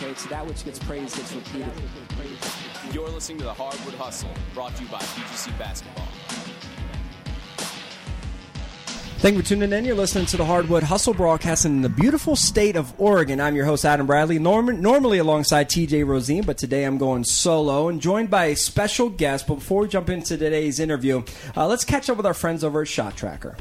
Okay, so that which gets praised gets repeated. You're listening to the Hardwood Hustle, brought to you by PGC Basketball. Thank you for tuning in. You're listening to the Hardwood Hustle broadcast in the beautiful state of Oregon. I'm your host, Adam Bradley, norm- normally alongside TJ Rosine, but today I'm going solo and joined by a special guest. But before we jump into today's interview, uh, let's catch up with our friends over at Shot Tracker.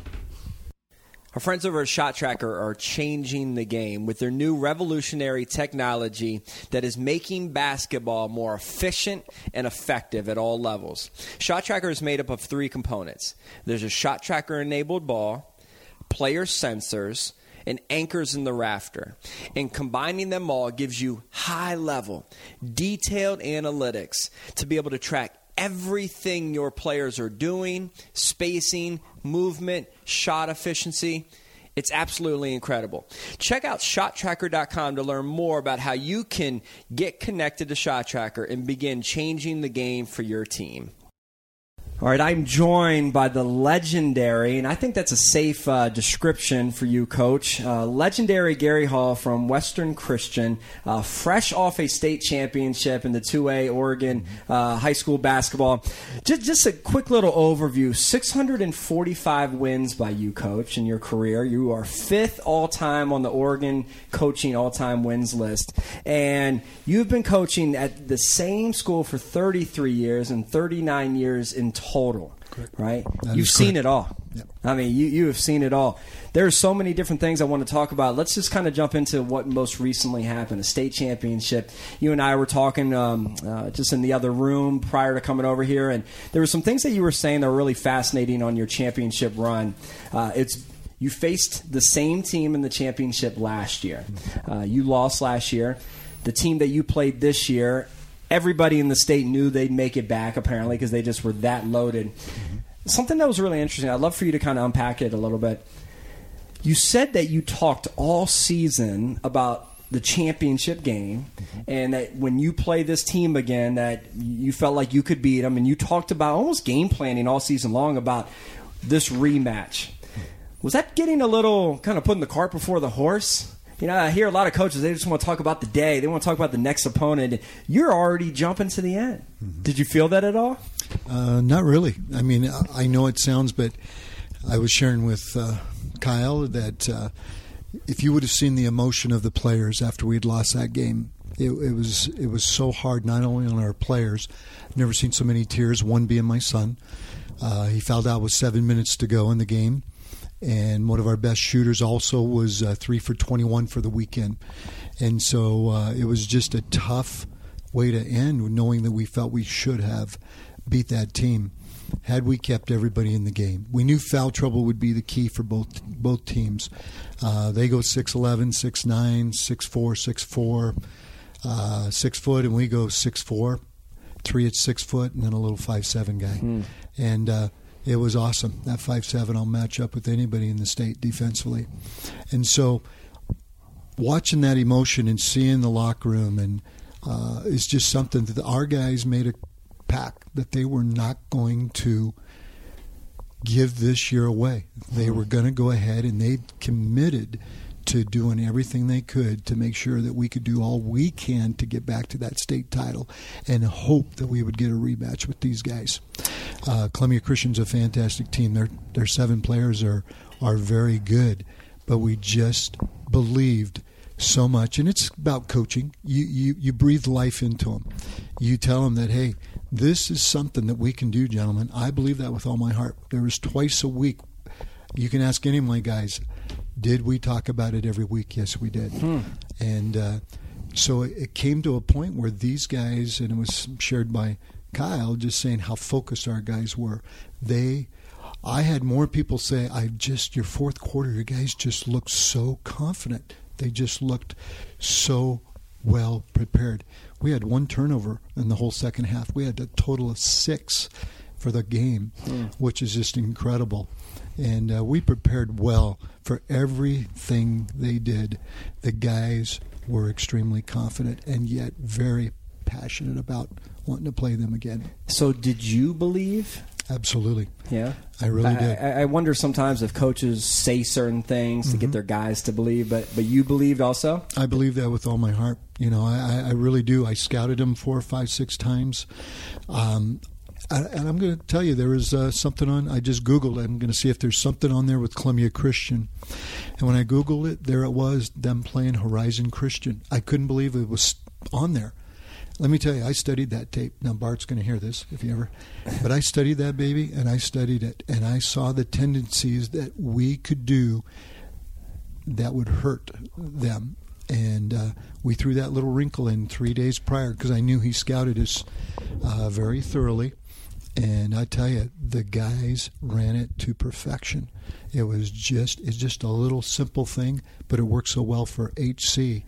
Our friends over at Shot Tracker are changing the game with their new revolutionary technology that is making basketball more efficient and effective at all levels. Shot Tracker is made up of three components there's a Shot Tracker enabled ball, player sensors, and anchors in the rafter. And combining them all gives you high level, detailed analytics to be able to track everything your players are doing, spacing, movement, shot efficiency. It's absolutely incredible. Check out shottracker.com to learn more about how you can get connected to Shot Tracker and begin changing the game for your team. All right, I'm joined by the legendary, and I think that's a safe uh, description for you, Coach. Uh, legendary Gary Hall from Western Christian, uh, fresh off a state championship in the 2A Oregon uh, high school basketball. Just, just a quick little overview 645 wins by you, Coach, in your career. You are fifth all time on the Oregon coaching all time wins list. And you've been coaching at the same school for 33 years and 39 years in total total. Correct. Right? That You've seen it all. Yep. I mean, you, you have seen it all. There's so many different things I want to talk about. Let's just kind of jump into what most recently happened a state championship. You and I were talking um, uh, just in the other room prior to coming over here, and there were some things that you were saying that were really fascinating on your championship run. Uh, it's you faced the same team in the championship last year. Mm-hmm. Uh, you lost last year. The team that you played this year everybody in the state knew they'd make it back apparently because they just were that loaded. Mm-hmm. Something that was really interesting. I'd love for you to kind of unpack it a little bit. You said that you talked all season about the championship game mm-hmm. and that when you play this team again that you felt like you could beat them and you talked about almost game planning all season long about this rematch. Was that getting a little kind of putting the cart before the horse? You know, I hear a lot of coaches, they just want to talk about the day. They want to talk about the next opponent. You're already jumping to the end. Mm-hmm. Did you feel that at all? Uh, not really. I mean, I know it sounds, but I was sharing with uh, Kyle that uh, if you would have seen the emotion of the players after we'd lost that game, it, it, was it was so hard not only on our players. I've never seen so many tears. One being my son. Uh, he fouled out with seven minutes to go in the game and one of our best shooters also was uh, three for 21 for the weekend. And so uh, it was just a tough way to end, knowing that we felt we should have beat that team had we kept everybody in the game. We knew foul trouble would be the key for both both teams. Uh, they go 6'11", 6'9", 6'4", 6'4", uh, 6 foot, and we go 6'4", three at 6 foot, and then a little five seven guy. Hmm. And uh, it was awesome. That five seven, I'll match up with anybody in the state defensively, and so watching that emotion and seeing the locker room and uh, is just something that our guys made a pact that they were not going to give this year away. They were going to go ahead and they committed to doing everything they could to make sure that we could do all we can to get back to that state title and hope that we would get a rematch with these guys. Uh, Columbia Christian's a fantastic team. Their their seven players are are very good, but we just believed so much, and it's about coaching. You you you breathe life into them. You tell them that hey, this is something that we can do, gentlemen. I believe that with all my heart. There was twice a week. You can ask any of my guys. Did we talk about it every week? Yes, we did. Hmm. And uh, so it came to a point where these guys, and it was shared by Kyle, just saying how focused our guys were. They, I had more people say, "I just your fourth quarter, your guys just looked so confident. They just looked so well prepared. We had one turnover in the whole second half. We had a total of six for the game, which is just incredible. And uh, we prepared well for everything they did. The guys were extremely confident and yet very passionate about wanting to play them again. So, did you believe? Absolutely. Yeah, I really did. I, I wonder sometimes if coaches say certain things to get their guys to believe, but but you believed also. I believe that with all my heart. You know, I, I really do. I scouted him four, five, six times. Um, and I'm going to tell you, there is uh, something on. I just Googled. I'm going to see if there's something on there with Columbia Christian. And when I Googled it, there it was, them playing Horizon Christian. I couldn't believe it was on there. Let me tell you, I studied that tape. Now, Bart's going to hear this if you ever. But I studied that baby, and I studied it, and I saw the tendencies that we could do that would hurt them. And uh, we threw that little wrinkle in three days prior because I knew he scouted us uh, very thoroughly. And I tell you, the guys ran it to perfection. It was just it's just a little simple thing, but it worked so well for HC.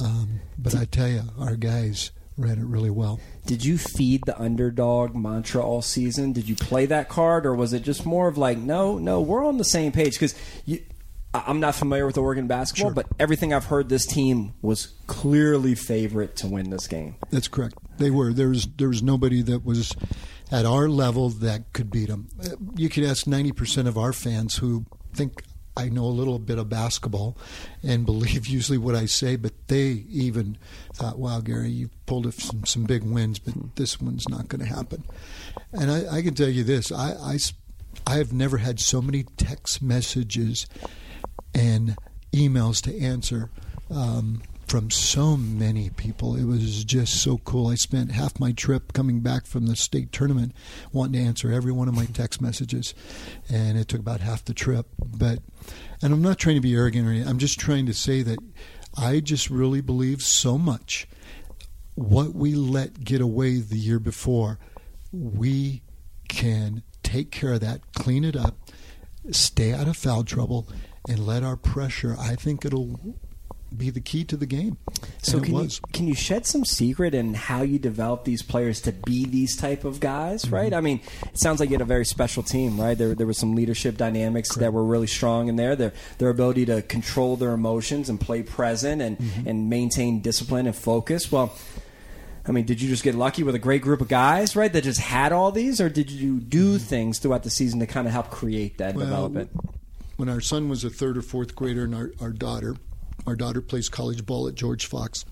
Um, but I tell you, our guys ran it really well. Did you feed the underdog mantra all season? Did you play that card, or was it just more of like, no, no, we're on the same page? Because I'm not familiar with Oregon basketball, Sure. but everything I've heard, this team was clearly favorite to win this game. That's correct. They were. There was there was nobody that was at our level that could beat them. You could ask ninety percent of our fans who think I know a little bit of basketball and believe usually what I say, but they even thought, "Wow, Gary, you pulled off some some big wins, but this one's not going to happen." And I, I can tell you this: I, I have never had so many text messages and emails to answer um, from so many people. It was just so cool. I spent half my trip coming back from the state tournament wanting to answer every one of my text messages, and it took about half the trip. But, and I'm not trying to be arrogant or anything. I'm just trying to say that I just really believe so much what we let get away the year before, we can take care of that, clean it up, stay out of foul trouble, and let our pressure. I think it'll be the key to the game. So can you can you shed some secret in how you develop these players to be these type of guys, Mm-hmm. right? I mean, it sounds like you had a very special team, right? There there was some leadership dynamics that were really strong in there. Their their ability to control their emotions and play present and Mm-hmm. and maintain discipline and focus. Well, I mean, did you just get lucky with a great group of guys, right, that just had all these, or did you do things throughout the season to kind of help create that, Mm-hmm. Well, develop it? when our son was a third or fourth grader and our, our daughter our daughter plays college ball at george fox.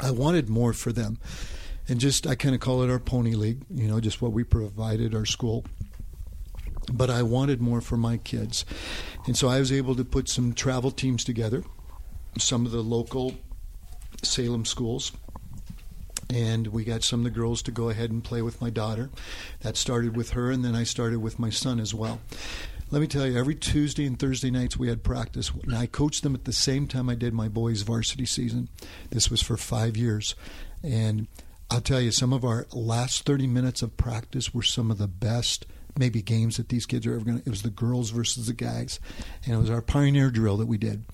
I wanted more for them. And just i kind of call it our pony league you know just what we provided our school. But i wanted more for my kids. And so i was able to put some travel teams together some of the local salem schools. And we got some of the girls to go ahead and play with my daughter. That started with her, and then I started with my son as well. Let me tell you, every Tuesday and Thursday nights we had practice, and I coached them at the same time I did my boys' varsity season. This was for five years, and I'll tell you, some of our last 30 minutes of practice were some of the best. Maybe games that these kids are ever going to. It was the girls versus the guys, and it was our pioneer drill that we did.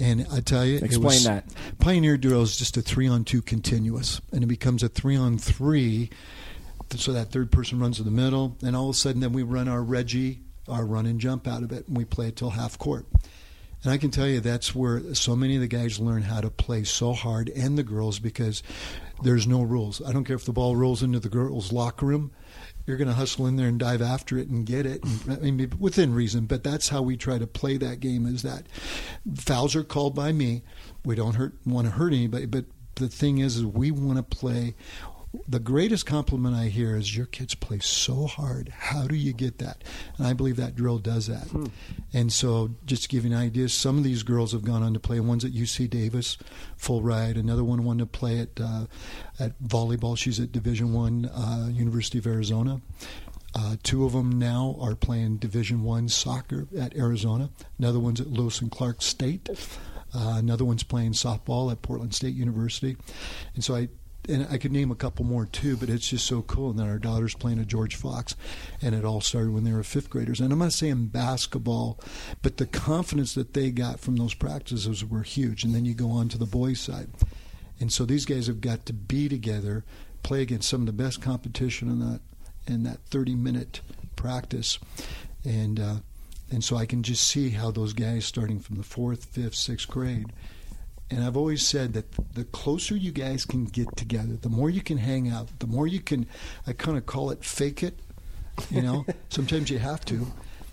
And I tell you, it Explain was, that. Pioneer drill is just a three on two continuous, and it becomes a three on three. So that third person runs in the middle, and all of a sudden, then we run our Reggie, our run and jump out of it, and we play it till half court. And I can tell you that's where so many of the guys learn how to play so hard, and the girls, because there's no rules. I don't care if the ball rolls into the girls' locker room. You're going to hustle in there and dive after it and get it, I mean, within reason. But that's how we try to play that game. Is that fouls are called by me. We don't hurt want to hurt anybody, but the thing is, is we want to play. The greatest compliment I hear is your kids play so hard. How do you get that? And I believe that drill does that. And so, just to give you an idea, some of these girls have gone on to play. One's at UC Davis, full ride. Another one wanted to play at uh, at volleyball. She's at Division One, uh, University of Arizona. Uh, two of them now are playing Division One soccer at Arizona. Another one's at Lewis and Clark State. Uh, another one's playing softball at Portland State University. And so I and I could name a couple more too, but it's just so cool. And then our daughter's playing at George Fox, and it all started when they were fifth graders. And I'm not saying basketball, but the confidence that they got from those practices were huge. And then you go on to the boys' side. And so these guys have got to be together, play against some of the best competition in that in that 30 minute practice, and uh, and so I can just see how those guys starting from the fourth, fifth, sixth grade. And I've always said that the closer you guys can get together, the more you can hang out, the more you can. I kind of call it fake it. You know, sometimes you have to,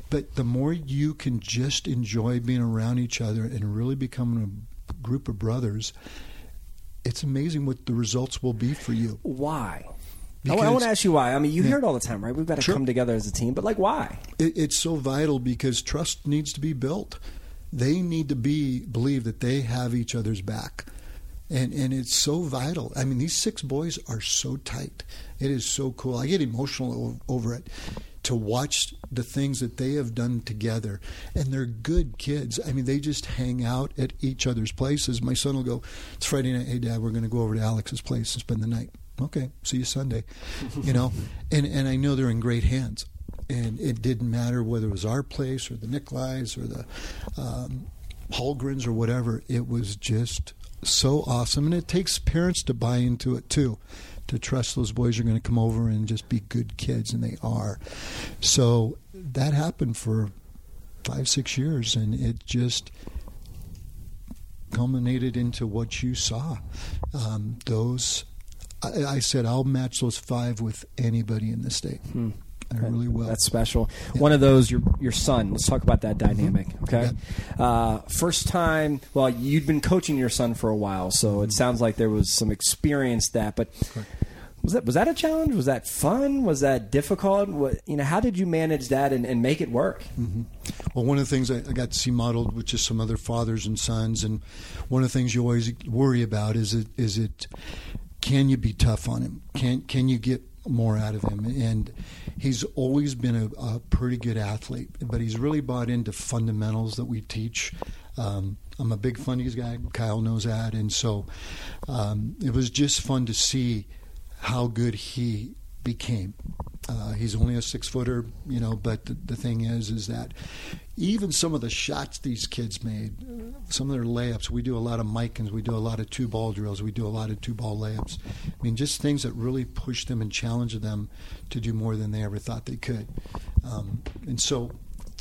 but the more you can just enjoy being around each other and really becoming a group of brothers, it's amazing what the results will be for you. Why? Oh, I, want to ask you why. I mean, you Yeah. hear it all the time, right? We've got to Sure. come together as a team, but like, why? It, it's so vital because trust needs to be built. They need to be believe that they have each other's back, and and it's so vital. I mean, these six boys are so tight. It is so cool. I get emotional over it to watch the things that they have done together, and they're good kids. I mean, they just hang out at each other's places. My son will go, "It's Friday night. Hey, Dad, we're going to go over to Alex's place and spend the night." Okay, see you Sunday. You know, and and I know they're in great hands and it didn't matter whether it was our place or the Nicolai's or the um, Holgrens or whatever. It was just so awesome, and it takes parents to buy into it too, to trust those boys are going to come over and just be good kids, and they are. So that happened for five, six years, and it just culminated into what you saw. Um, those, I, I said, I'll match those five with anybody in the state. I really will. That's special. One of those, your your son. Let's talk about that dynamic. Mm-hmm. Okay. Uh, first time. Well, you'd been coaching your son for a while, so Mm-hmm. it sounds like there was some experience that. But was that was that a challenge? Was that fun? Was that difficult? What, you know, how did you manage that and, and make it work? Well, one of the things I, I got to see modeled with just some other fathers and sons, and one of the things you always worry about is it is it can you be tough on him? Can can you get more out of him? And he's always been a, a pretty good athlete, but he's really bought into fundamentals that we teach. Um, I'm a big funnies guy. Kyle knows that, and so um, it was just fun to see how good he became. Uh, he's only a six footer, you know, but the, the thing is, is that even some of the shots these kids made, some of their layups, we do a lot of Mikans, we do a lot of two ball drills, we do a lot of two ball layups. I mean, just things that really push them and challenge them to do more than they ever thought they could. Um, and so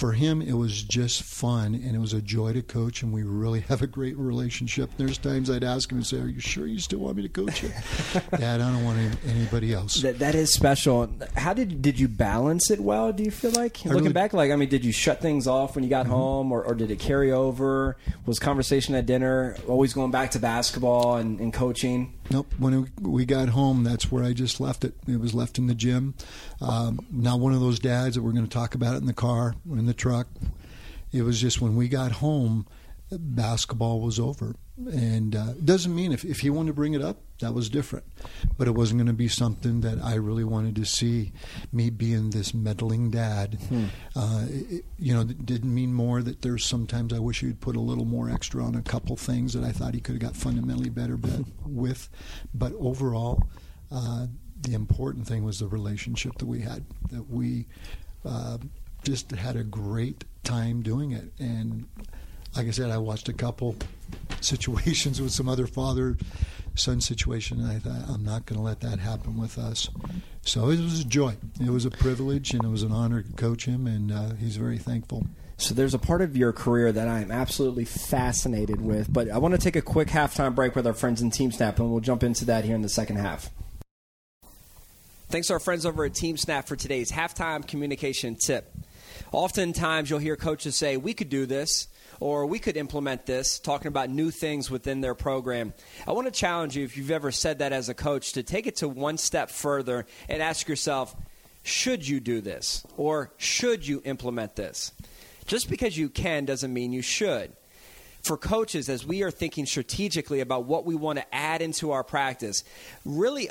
for him, it was just fun and it was a joy to coach, and we really have a great relationship. There's times I'd ask him and say, Are you sure you still want me to coach you? Dad, I don't want any- anybody else. That that is special. How did did you balance it well? Do you feel like looking really- Mm-hmm. back, like I mean, did you shut things off when you got home, or, or did it carry over? Was conversation at dinner always going back to basketball and, and coaching? Nope. When we got home, that's where I just left it. It was left in the gym. Um, not one of those dads that we're going to talk about it in the car in the truck. It was just when we got home, basketball was over. And uh, it doesn't mean if, if he wanted to bring it up, that was different. But it wasn't going to be something that I really wanted to see me being this meddling dad. Uh, it, you know, it didn't mean more that there's sometimes I wish he'd put a little more extra on a couple things that I thought he could have got fundamentally better bet with. But overall, uh, the important thing was the relationship that we had, that we uh, just had a great time doing it. And like I said, I watched a couple situations with some other father son situation, and I thought, I'm not going to let that happen with us. So it was a joy. It was a privilege, and it was an honor to coach him, and uh, he's very thankful. So there's a part of your career that I am absolutely fascinated with, but I want to take a quick halftime break with our friends in Team Snap, and we'll jump into that here in the second half. Thanks to our friends over at Team Snap for today's halftime communication tip. Oftentimes, you'll hear coaches say, We could do this, or we could implement this, talking about new things within their program. I want to challenge you, if you've ever said that as a coach, to take it to one step further and ask yourself, Should you do this? Or should you implement this? Just because you can doesn't mean you should for coaches as we are thinking strategically about what we want to add into our practice really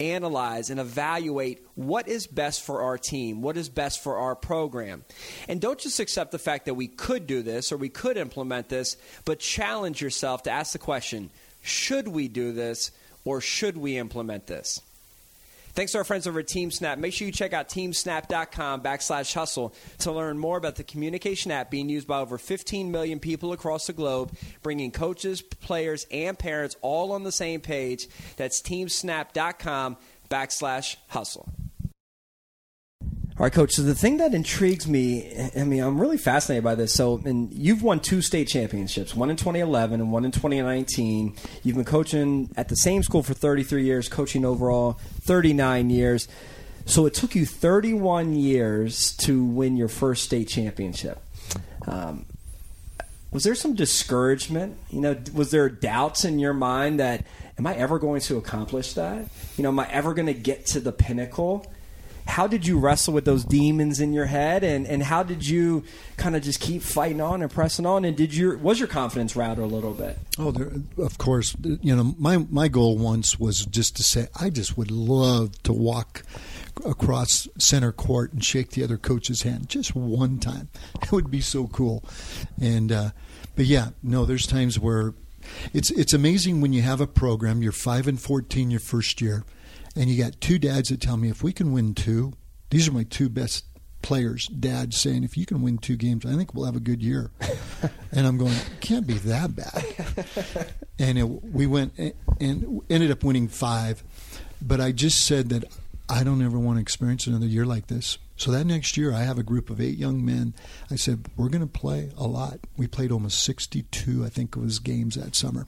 analyze and evaluate what is best for our team what is best for our program. And don't just accept the fact that we could do this or we could implement this but challenge yourself to ask the question should we do this or should we implement this Thanks to our friends over at TeamSnap. Make sure you check out teamsnap.com backslash hustle to learn more about the communication app being used by over 15 million people across the globe, bringing coaches, players, and parents all on the same page. That's teamsnap.com backslash hustle. All right, coach. So the thing that intrigues me, I mean, I'm really fascinated by this. So, and you've won two state championships, one in 2011 and one in 2019. You've been coaching at the same school for 33 years, coaching overall 39 years. So it took you 31 years to win your first state championship. Um, was there some discouragement? You know, was there doubts in your mind that am I ever going to accomplish that? You know, am I ever going to get to the pinnacle? How did you wrestle with those demons in your head? And, and how did you kind of just keep fighting on and pressing on? And did your was your confidence routed a little bit? Oh there, of course. You know my my goal once was just to say i just would love to walk across center court and shake the other coach's hand just one time. It would be so cool. And uh, but yeah no there's times where it's it's amazing when you have a program you're 5 and 14 your first year and you got two dads that tell me if we can win two, these are my two best players, dads saying if you can win two games, I think we'll have a good year. and I'm going, can't be that bad. and it, we went and ended up winning five, but I just said that I don't ever want to experience another year like this. So that next year, I have a group of eight young men. I said, We're going to play a lot. We played almost 62, I think it was, games that summer,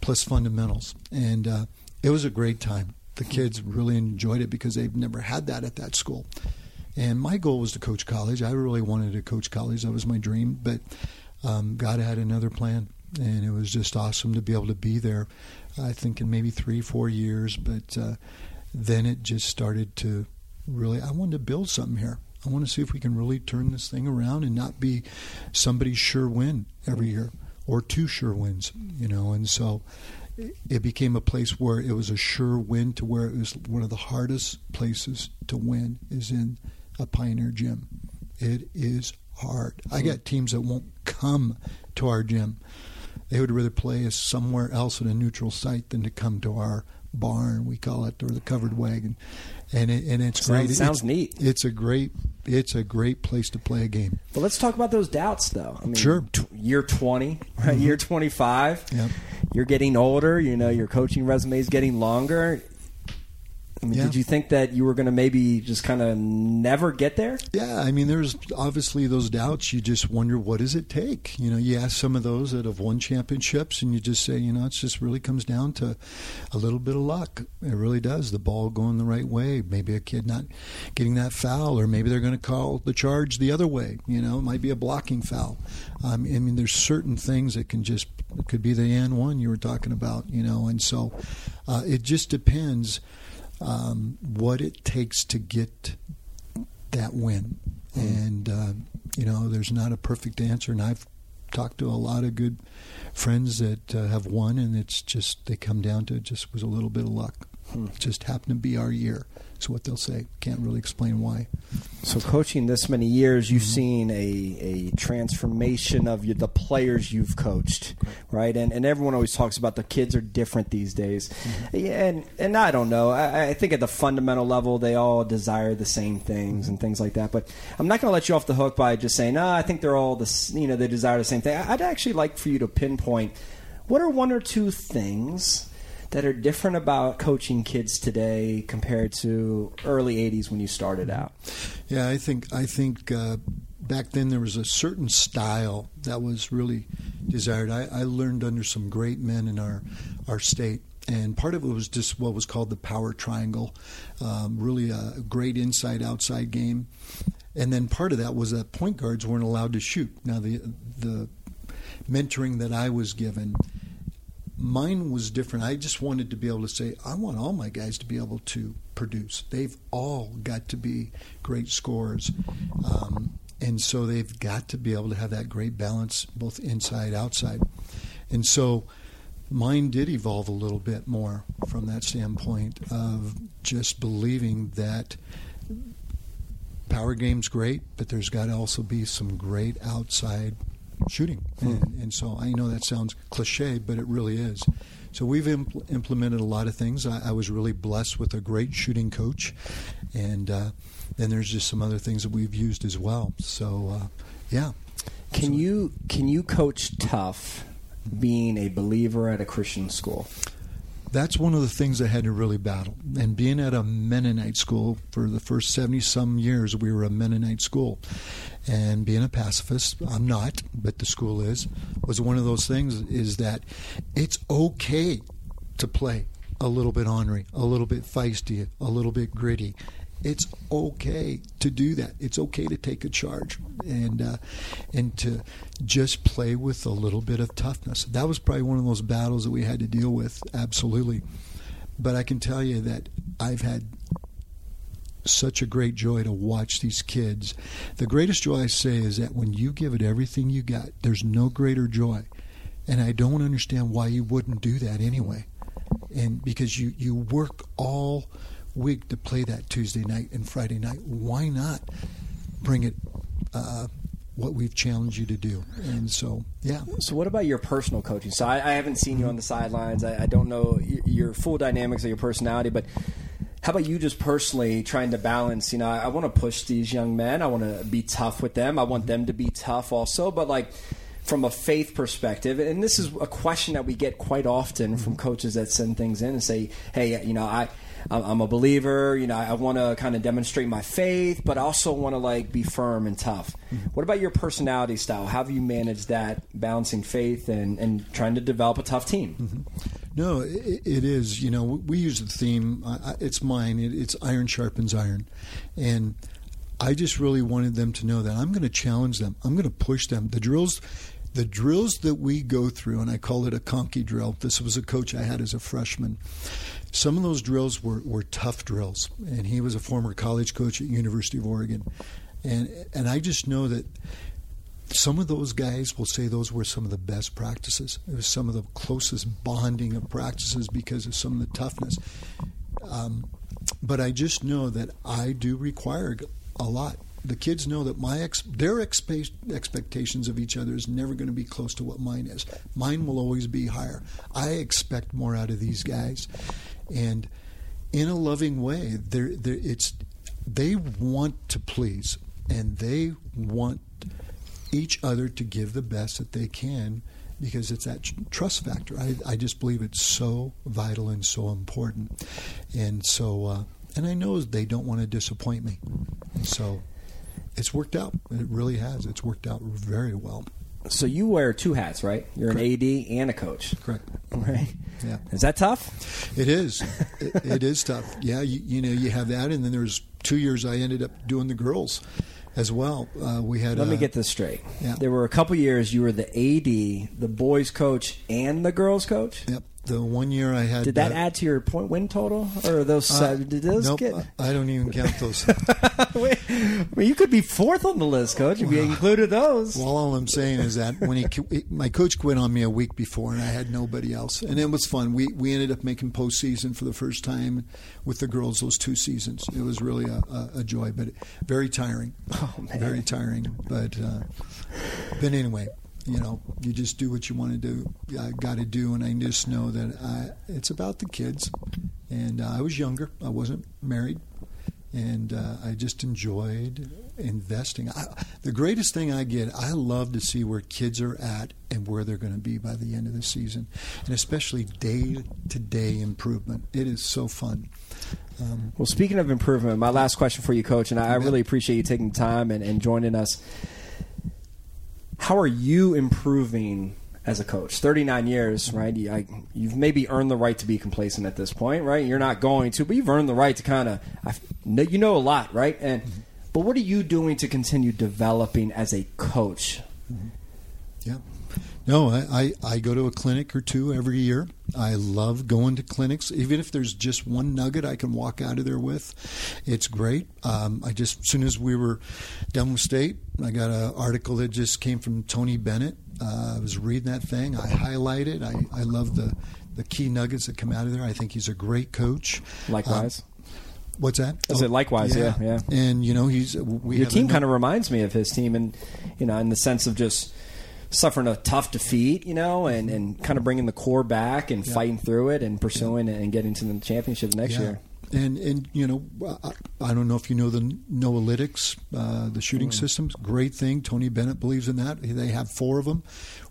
plus fundamentals. And uh, it was a great time the kids really enjoyed it because they've never had that at that school. And my goal was to coach college. I really wanted to coach college. That was my dream. But um, God had another plan. And it was just awesome to be able to be there, I think, in maybe three, four years. But uh, then it just started to really, I wanted to build something here. I want to see if we can really turn this thing around and not be somebody's sure win every year or two sure wins, you know. And so it became a place where it was a sure win to where it was one of the hardest places to win is in a Pioneer gym. It is hard. I got teams that won't come to our gym. They would rather play us somewhere else in a neutral site than to come to our barn, we call it, or the covered wagon. And it, and it's sounds, great. Sounds it's, neat. It's a great it's a great place to play a game. But let's talk about those doubts, though. I mean, sure. T- year twenty, right? Mm-hmm. Year twenty five. Yep. You're getting older. You know, your coaching resume is getting longer. I mean, yeah. did you think that you were going to maybe just kind of never get there? Yeah, I mean, there's obviously those doubts. You just wonder what does it take. You know, you ask some of those that have won championships, and you just say, you know, it just really comes down to a little bit of luck. It really does. The ball going the right way. Maybe a kid not getting that foul, or maybe they're going to call the charge the other way. You know, it might be a blocking foul. Um, I mean, there's certain things that can just could be the and one you were talking about. You know, and so uh, it just depends um, what it takes to get that win. Mm-hmm. And, uh, you know, there's not a perfect answer. And I've talked to a lot of good friends that uh, have won, and it's just, they come down to it just was a little bit of luck. Hmm. It just happened to be our year. That's what they'll say. Can't really explain why. So, coaching this many years, you've mm-hmm. seen a, a transformation of your, the players you've coached, right? And and everyone always talks about the kids are different these days. Mm-hmm. And and I don't know. I, I, think at the fundamental level, they all desire the same things and things like that. But I'm not going to let you off the hook by just saying, no, I think they're all the you know they desire the same thing. I'd actually like for you to pinpoint what are one or two things that are different about coaching kids today compared to early 80s when you started out? Yeah, I think I think uh, back then there was a certain style that was really desired. I, I learned under some great men in our our state and part of it was just what was called the power triangle, um, really a great inside outside game. And then part of that was that point guards weren't allowed to shoot. Now the the mentoring that I was given mine was different. I just wanted to be able to say, I want all my guys to be able to produce. They've all got to be great scorers. Um, and so they've got to be able to have that great balance both inside outside. And so mine did evolve a little bit more from that standpoint of just believing that power game's great, but there's got to also be some great outside shooting, hmm. and, and so I know that sounds cliche, but it really is. So we've impl- implemented a lot of things. I, I was really blessed with a great shooting coach, and uh, then there's just some other things that we've used as well. So uh, yeah, Can you can you coach tough being a believer at a Christian school? That's one of the things I had to really battle. And being at a Mennonite school for the first 70 some years, we were a Mennonite school. And being a pacifist, I'm not, but the school is, was one of those things is that it's okay to play a little bit ornery, a little bit feisty, a little bit gritty. It's okay to do that. It's okay to take a charge and uh, and to just play with a little bit of toughness. That was probably one of those battles that we had to deal with. Absolutely, but I can tell you that I've had such a great joy to watch these kids. The greatest joy I say is that when you give it everything you got, there's no greater joy. And I don't understand why you wouldn't do that anyway. And because you, you work all week to play that Tuesday night and Friday night, why not bring it uh, what we've challenged you to do? And so, yeah. So, what about your personal coaching? So, I, I haven't seen you on the sidelines. I, I don't know your, full dynamics of your personality, but how about you just personally trying to balance? You know, I, I want to push these young men. I want to be tough with them. I want them to be tough also. But like from a faith perspective, and this is a question that we get quite often from coaches that send things in and say, "Hey, you know, I." I'm a believer. You know, I want to kind of demonstrate my faith, but I also want to like be firm and tough. Mm-hmm. What about your personality style? How have you managed that balancing faith and, and trying to develop a tough team? Mm-hmm. No, it, it is. You know, we use the theme. It's mine. It, it's iron sharpens iron, and I just really wanted them to know that I'm going to challenge them. I'm going to push them. The drills, the drills that we go through, and I call it a conky drill. This was a coach I had as a freshman. Some of those drills were, were tough drills, and he was a former college coach at University of Oregon, and and I just know that some of those guys will say those were some of the best practices. It was some of the closest bonding of practices because of some of the toughness. Um, but I just know that I do require a lot. The kids know that my ex- their expe- expectations of each other is never going to be close to what mine is. Mine will always be higher. I expect more out of these guys, and in a loving way, they're, they're, it's they want to please and they want each other to give the best that they can because it's that trust factor. I, I just believe it's so vital and so important. And so, uh, and I know they don't want to disappoint me. So it's worked out. It really has. It's worked out very well. So you wear two hats, right? You're an AD and a coach. Correct. Right. Yeah. Is that tough? It is. it, it is tough. Yeah, you, you know, you have that, and then there's two years I ended up doing the girls as well. Uh, we had. Let me uh, get this straight. Yeah. There were a couple years you were the AD, the boys coach, and the girls coach. Yep. The one year I had. Did that uh, add to your point win total, or those? uh, did those nope, get? I don't even count those. Wait, mean, you could be fourth on the list, coach, if you included those. Well, all I'm saying is that when he, my coach quit on me a week before, and I had nobody else, and it was fun. We we ended up making postseason for the first time with the girls those two seasons. It was really a, a, a joy, but very tiring. Oh, man. very tiring. But uh, but anyway, you know, you just do what you want to do. I got to do, and I just know that I, it's about the kids. And uh, I was younger. I wasn't married and uh, I just enjoyed investing. I, the greatest thing I get, I love to see where kids are at and where they're going to be by the end of the season, and especially day to day improvement. It is so fun. Um, Well, speaking of improvement, my last question for you, coach, and I, I really appreciate you taking the time and, and joining us. How are you improving as a coach? 39 years, right? You, I, you've maybe earned the right to be complacent at this point, right? You're not going to, but you've earned the right to kind of, you know a lot, right? And mm-hmm. But what are you doing to continue developing as a coach? Mm-hmm. Yeah. No, I, I, I go to a clinic or two every year. I love going to clinics, even if there's just one nugget I can walk out of there with. It's great. Um, I just, as soon as we were done with state, I got an article that just came from Tony Bennett. Uh, I was reading that thing. I highlighted. I, I love the, the key nuggets that come out of there. I think he's a great coach. Likewise. Um, What's that? I said likewise, yeah, yeah. And you know, he's we Your team kind of reminds me of his team, and you know, in the sense of just suffering a tough defeat, you know, and, and kind of bringing the core back and fighting through it and pursuing it and getting to the championship next Yeah. year. And and you know, I, I don't know if you know the Noahlytics, uh, the shooting systems. Great thing. Tony Bennett believes in that. They have four of them.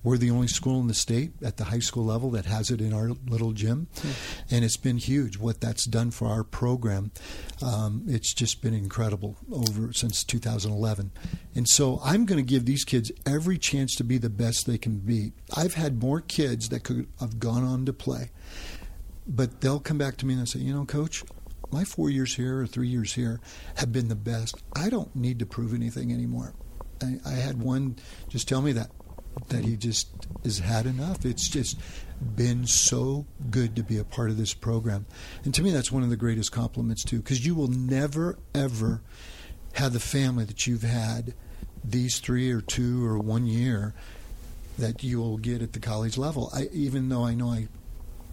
We're the only school in the state at the high school level that has it in our little gym, and it's been huge what that's done for our program. Um, it's just been incredible over since 2011, and so I'm going to give these kids every chance to be the best they can be. I've had more kids that could have gone on to play but they'll come back to me and say, you know, coach, my four years here or three years here have been the best. I don't need to prove anything anymore. I, I had one just tell me that that he just has had enough. It's just been so good to be a part of this program, and to me, that's one of the greatest compliments too, because you will never ever have the family that you've had these three or two or one year that you will get at the college level. I, even though I know I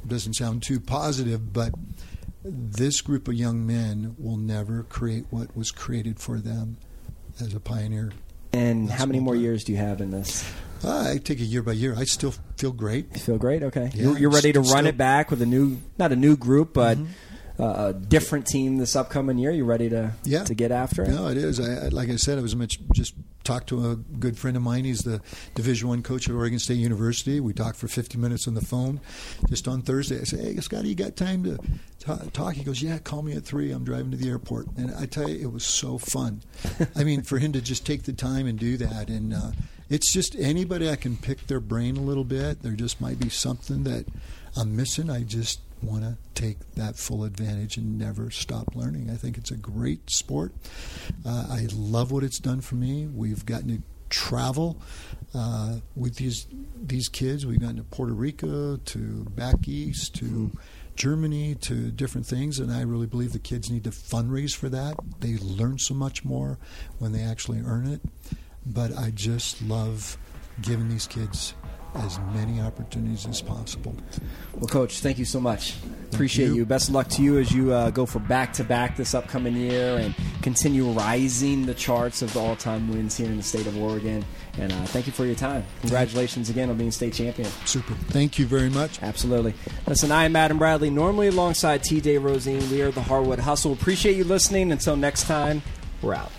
doesn't sound too positive, but this group of young men will never create what was created for them as a pioneer. And That's how many more done. years do you have in this? I take it year by year. I still feel great. You feel great? Okay. Yeah, you're, you're ready to still- run still- it back with a new, not a new group, but Mm-hmm. uh, a different team this upcoming year. You ready to Yeah. to get after it? No, it is. I, I- like I said, I was much, just talked to a good friend of mine. He's the Division One coach at Oregon State University. We talked for 50 minutes on the phone just on Thursday. I said, "Hey, Scotty, you got time to ta- talk?" He goes, "Yeah, call me at three. I'm driving to the airport." And I tell you, it was so fun. I mean, for him to just take the time and do that, and uh, it's just anybody I can pick their brain a little bit. There just might be something that I'm missing. I just want to take that full advantage and never stop learning. I think it's a great sport. Uh, I love what it's done for me. We've gotten to travel uh, with these these kids. We've gotten to Puerto Rico, to back east, to Germany, to different things, and I really believe the kids need to fundraise for that. They learn so much more when they actually earn it. But I just love giving these kids as many opportunities as possible. Well, Coach, thank you so much. Appreciate you. you. Best of luck to you as you uh, go for back to back this upcoming year and continue rising the charts of the all time wins here in the state of Oregon. And uh, thank you for your time. Congratulations again on being state champion. Super. Thank you very much. Absolutely. Listen, I am Adam Bradley, normally alongside TJ Rosine. We are the Hardwood Hustle. Appreciate you listening. Until next time, we're out.